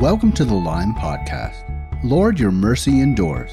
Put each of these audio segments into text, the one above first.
Welcome to the Lime Podcast. Lord, your mercy endures.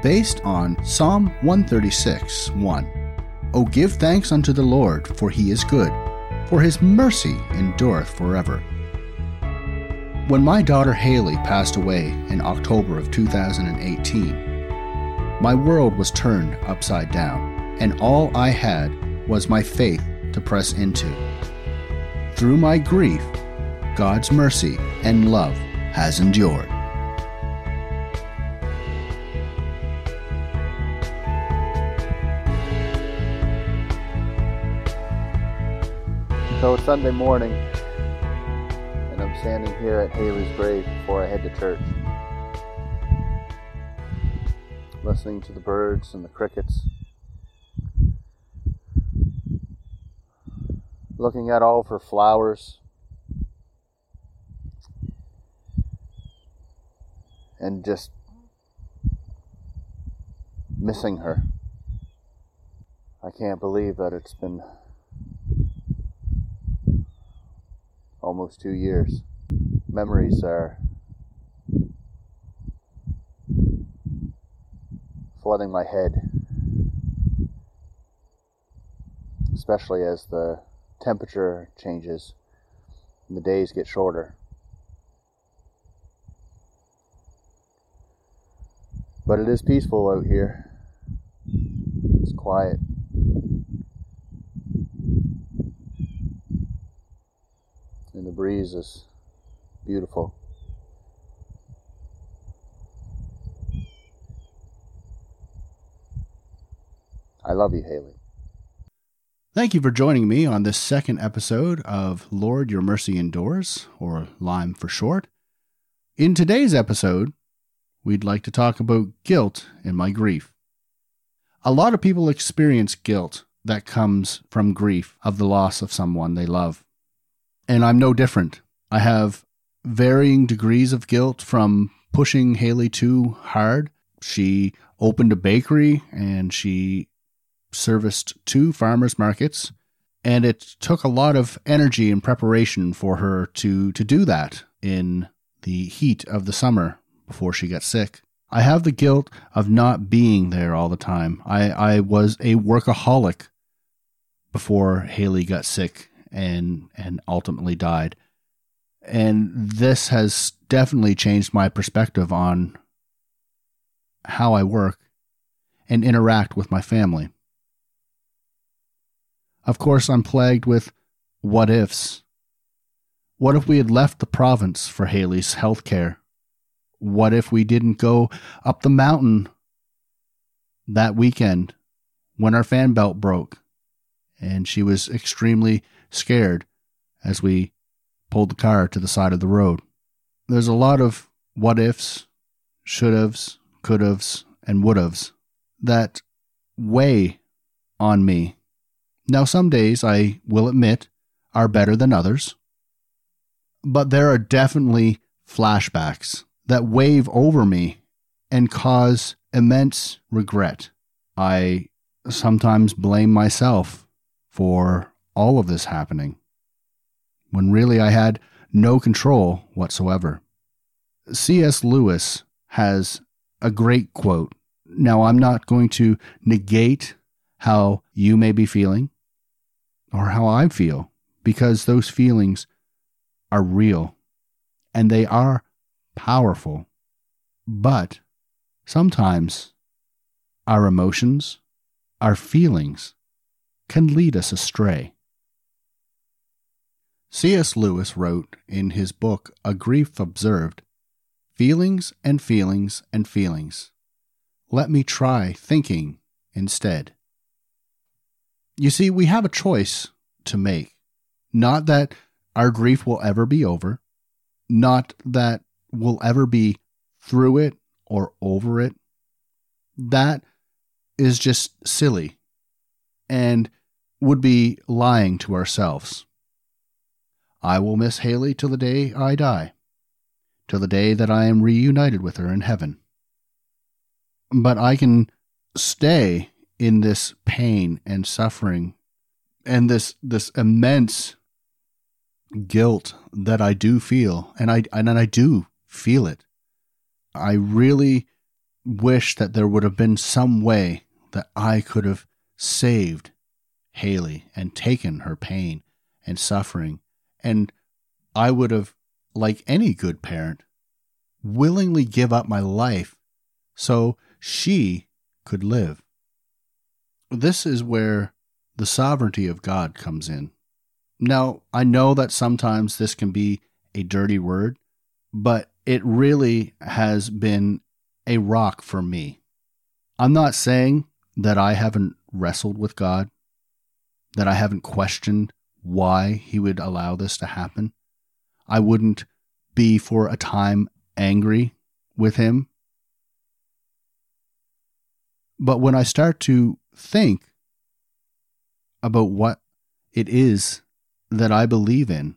Based on Psalm 136 1. O give thanks unto the Lord, for he is good, for his mercy endureth forever. When my daughter Haley passed away in October of 2018, my world was turned upside down, and all I had was my faith to press into. Through my grief, God's mercy and love has endured. So it's Sunday morning, and I'm standing here at Haley's grave before I head to church. Listening to the birds and the crickets. Looking at all of her flowers. And just missing her. I can't believe that it's been almost two years. Memories are flooding my head, especially as the temperature changes and the days get shorter. But it is peaceful out here. It's quiet. And the breeze is beautiful. I love you, Haley. Thank you for joining me on this second episode of Lord Your Mercy Endures, or Lime for short. In today's episode, we'd like to talk about guilt and my grief. A lot of people experience guilt that comes from grief of the loss of someone they love. And I'm no different. I have varying degrees of guilt from pushing Haley too hard. She opened a bakery and she serviced two farmers markets and it took a lot of energy and preparation for her to to do that in the heat of the summer before she got sick. I have the guilt of not being there all the time. I, I was a workaholic before Haley got sick and and ultimately died. And this has definitely changed my perspective on how I work and interact with my family. Of course, I'm plagued with what ifs. What if we had left the province for Haley's health care? What if we didn't go up the mountain that weekend when our fan belt broke? And she was extremely scared as we pulled the car to the side of the road. There's a lot of what ifs, should haves, could haves, and would haves that weigh on me. Now, some days, I will admit, are better than others, but there are definitely flashbacks that wave over me and cause immense regret. I sometimes blame myself for all of this happening when really I had no control whatsoever. C.S. Lewis has a great quote. Now, I'm not going to negate how you may be feeling or how I feel because those feelings are real and they are powerful, but sometimes our emotions, our feelings, can lead us astray. C.S. Lewis wrote in his book A Grief Observed Feelings and feelings and feelings. Let me try thinking instead. You see, we have a choice to make. Not that our grief will ever be over, not that will ever be through it or over it, that is just silly and would be lying to ourselves. I will miss Haley till the day I die, till the day that I am reunited with her in heaven. But I can stay in this pain and suffering and this this immense guilt that I do feel, and I and I do feel it. I really wish that there would have been some way that I could have saved Haley and taken her pain and suffering, and I would have, like any good parent, willingly give up my life so she could live. This is where the sovereignty of God comes in. Now, I know that sometimes this can be a dirty word, but it really has been a rock for me. I'm not saying that I haven't wrestled with God, that I haven't questioned why He would allow this to happen. I wouldn't be for a time angry with Him. But when I start to think about what it is that I believe in.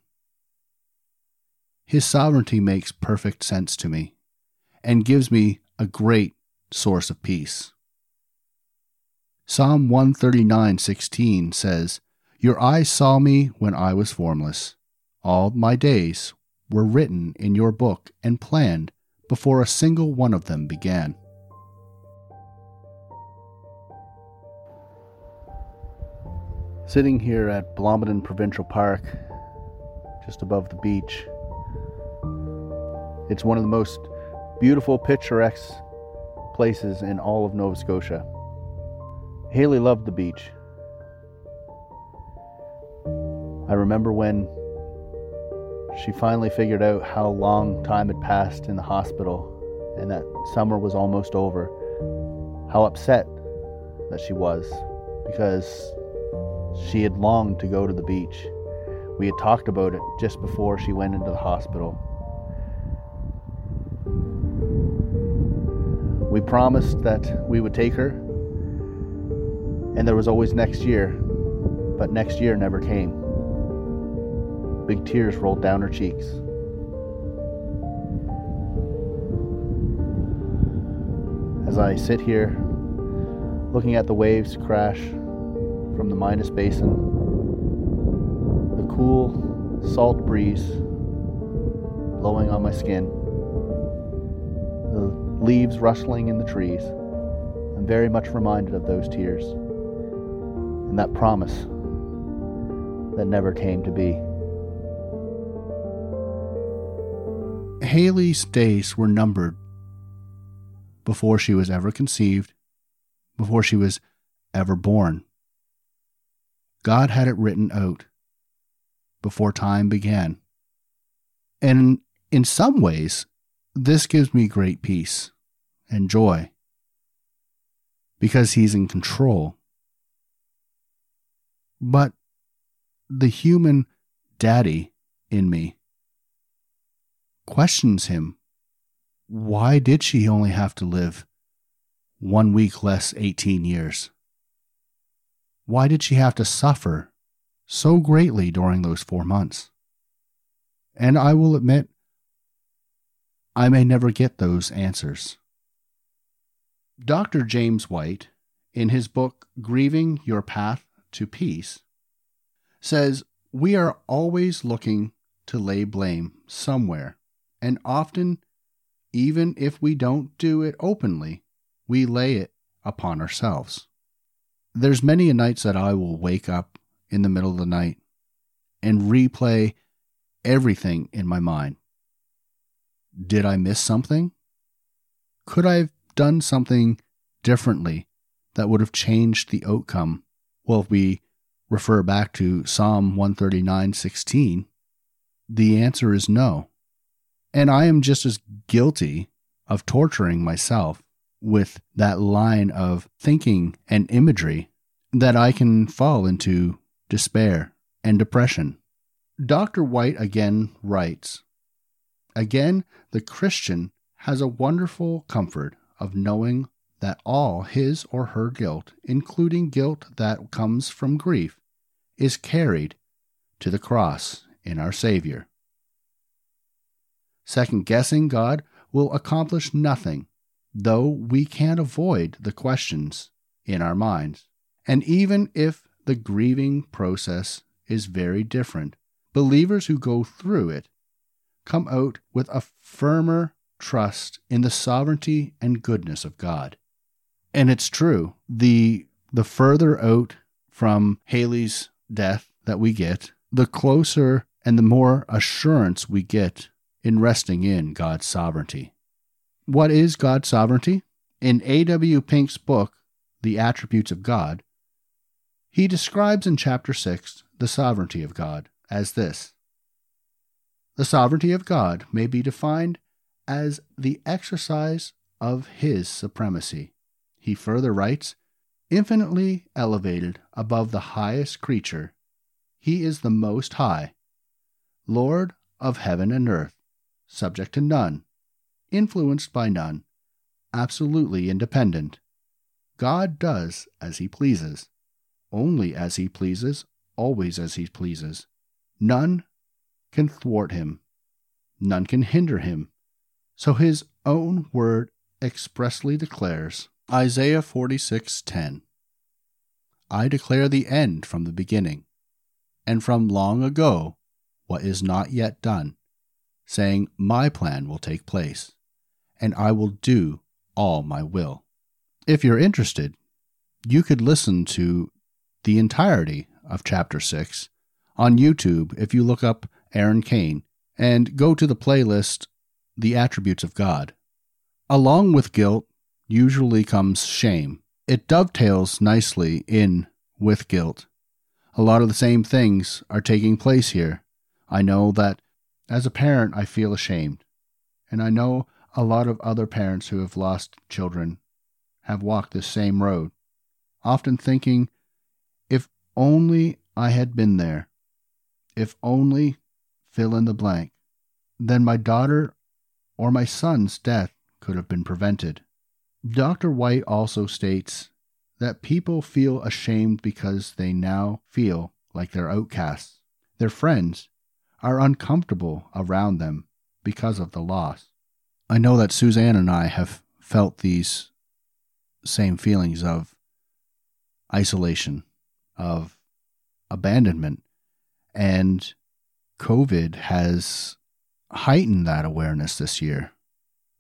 His sovereignty makes perfect sense to me and gives me a great source of peace. Psalm 139:16 says, "Your eyes saw me when I was formless. All my days were written in your book and planned before a single one of them began." Sitting here at Blomidon Provincial Park, just above the beach, it's one of the most beautiful, picturesque places in all of Nova Scotia. Haley loved the beach. I remember when she finally figured out how long time had passed in the hospital and that summer was almost over, how upset that she was because she had longed to go to the beach. We had talked about it just before she went into the hospital. We promised that we would take her, and there was always next year, but next year never came. Big tears rolled down her cheeks. As I sit here looking at the waves crash from the Minas Basin, the cool, salt breeze blowing on my skin, leaves rustling in the trees. I'm very much reminded of those tears and that promise that never came to be. Haley's days were numbered before she was ever conceived, before she was ever born. God had it written out before time began. And in some ways, this gives me great peace and joy because He's in control. But the human daddy in me questions Him. Why did she only have to live one week less 18 years? Why did she have to suffer so greatly during those four months? And I will admit, I may never get those answers. Dr. James White, in his book Grieving Your Path to Peace, says we are always looking to lay blame somewhere, and often, even if we don't do it openly, we lay it upon ourselves. There's many a nights that I will wake up in the middle of the night and replay everything in my mind. Did I miss something? Could I have done something differently that would have changed the outcome? Well, if we refer back to Psalm 139:16, the answer is no. And I am just as guilty of torturing myself with that line of thinking and imagery that I can fall into despair and depression. Dr. White again writes Again, the Christian has a wonderful comfort of knowing that all his or her guilt, including guilt that comes from grief, is carried to the cross in our Savior. Second guessing God will accomplish nothing though we can't avoid the questions in our minds. And even if the grieving process is very different, believers who go through it come out with a firmer trust in the sovereignty and goodness of God. And it's true. The the further out from Haley's death that we get, the closer and the more assurance we get in resting in God's sovereignty. What is God's sovereignty? In A.W. Pink's book, The Attributes of God, he describes in chapter 6 the sovereignty of God as this The sovereignty of God may be defined as the exercise of his supremacy. He further writes, infinitely elevated above the highest creature, he is the Most High, Lord of heaven and earth, subject to none, influenced by none, absolutely independent. God does as he pleases, only as he pleases, always as he pleases. None can thwart him, none can hinder him. So his own word expressly declares Isaiah 46:10 I declare the end from the beginning and from long ago what is not yet done saying my plan will take place and I will do all my will. If you're interested, you could listen to the entirety of chapter 6 on YouTube if you look up Aaron Kane and go to the playlist The Attributes of God. Along with guilt usually comes shame. It dovetails nicely in with guilt. A lot of the same things are taking place here. I know that as a parent, I feel ashamed. And I know a lot of other parents who have lost children have walked this same road, often thinking, if only I had been there, if only fill in the blank, then my daughter or my son's death could have been prevented. Dr. White also states that people feel ashamed because they now feel like they're outcasts. Their friends are uncomfortable around them because of the loss. I know that Suzanne and I have felt these same feelings of isolation, of abandonment, and COVID has heightened that awareness this year.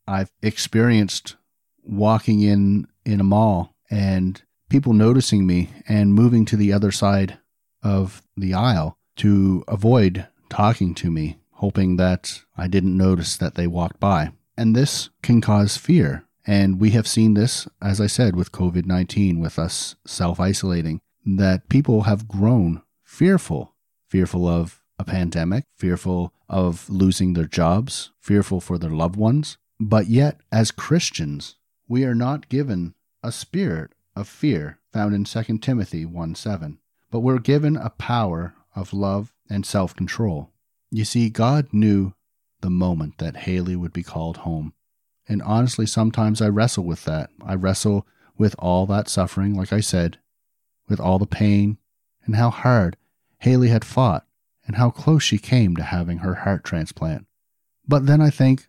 I've experienced walking in in a mall and people noticing me and moving to the other side of the aisle to avoid talking to me, hoping that I didn't notice that they walked by. And this can cause fear. And we have seen this, as I said, with COVID 19, with us self isolating, that people have grown fearful, fearful of a pandemic, fearful of losing their jobs, fearful for their loved ones. But yet, as Christians, we are not given a spirit of fear found in 2 Timothy 1 7, but we're given a power of love and self control. You see, God knew the moment that Haley would be called home. And honestly, sometimes I wrestle with that. I wrestle with all that suffering, like I said, with all the pain, and how hard Haley had fought, and how close she came to having her heart transplant. But then I think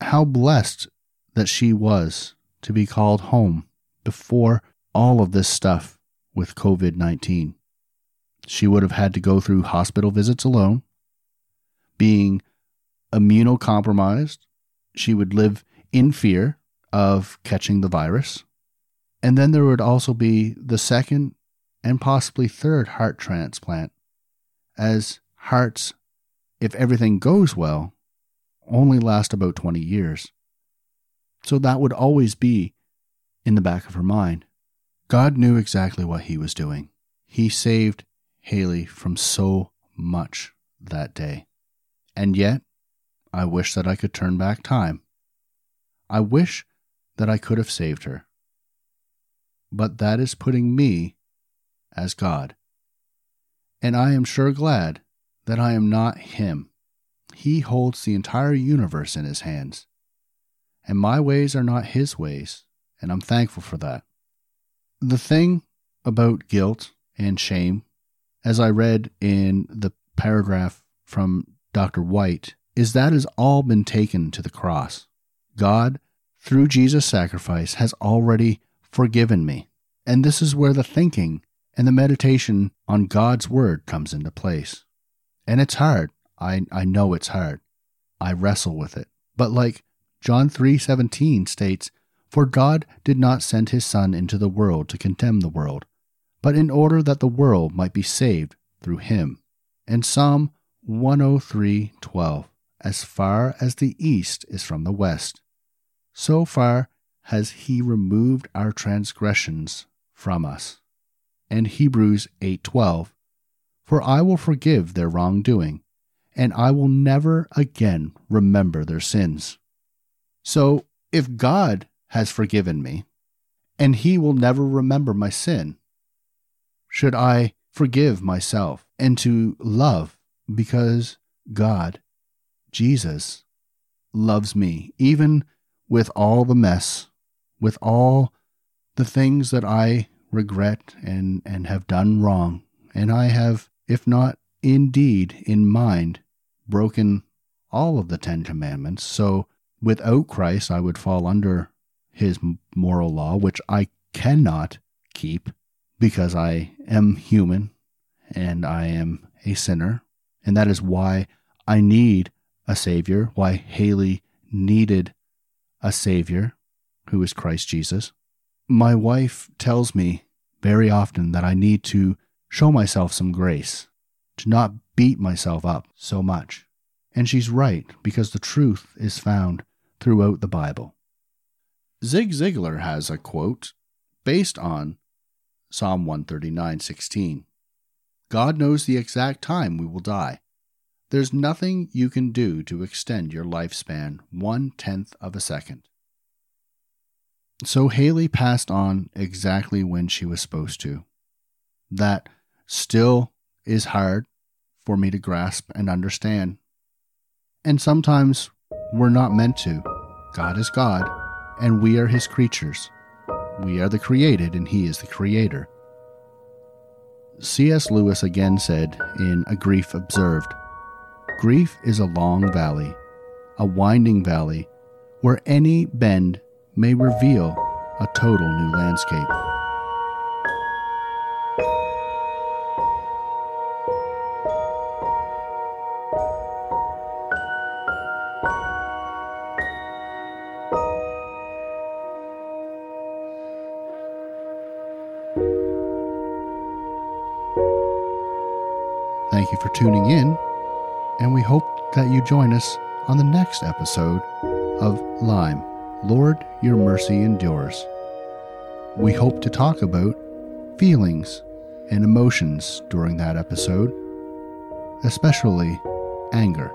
how blessed that she was to be called home before all of this stuff with COVID 19. She would have had to go through hospital visits alone, being immunocompromised. She would live in fear of catching the virus. And then there would also be the second and possibly third heart transplant, as hearts, if everything goes well, only last about 20 years. So that would always be in the back of her mind. God knew exactly what he was doing. He saved Haley from so much that day. And yet, I wish that I could turn back time. I wish that I could have saved her. But that is putting me as God. And I am sure glad that I am not Him. He holds the entire universe in His hands. And my ways are not His ways, and I'm thankful for that. The thing about guilt and shame, as I read in the paragraph from Dr. White, is that has all been taken to the cross. God, through Jesus' sacrifice, has already forgiven me. And this is where the thinking and the meditation on God's word comes into place. And it's hard. I, I know it's hard. I wrestle with it. But like John 3:17 states, "For God did not send his son into the world to condemn the world, but in order that the world might be saved through him." And Psalm 103:12, "As far as the east is from the west, so far has he removed our transgressions from us." And Hebrews 8:12, "For I will forgive their wrongdoing, and I will never again remember their sins." So, if God has forgiven me, and he will never remember my sin, should I forgive myself and to love because God, Jesus, loves me, even with all the mess, with all the things that I regret and, and have done wrong. And I have, if not indeed in mind, broken all of the Ten Commandments. So without Christ, I would fall under his moral law, which I cannot keep because I am human and I am a sinner. And that is why I need a Savior, why Haley needed a Savior who is Christ Jesus. My wife tells me very often that I need to show myself some grace, to not beat myself up so much. And she's right, because the truth is found throughout the Bible. Zig Ziglar has a quote based on Psalm 139:16. God knows the exact time we will die. There's nothing you can do to extend your lifespan one tenth of a second. So Haley passed on exactly when she was supposed to. That still is hard for me to grasp and understand. And sometimes we're not meant to. God is God, and we are His creatures. We are the created, and He is the creator. C.S. Lewis again said in A Grief Observed Grief is a long valley, a winding valley, where any bend may reveal a total new landscape. Thank you for tuning in, and we hope that you join us on the next episode of Lime Lord, Your Mercy Endures. We hope to talk about feelings and emotions during that episode, especially anger.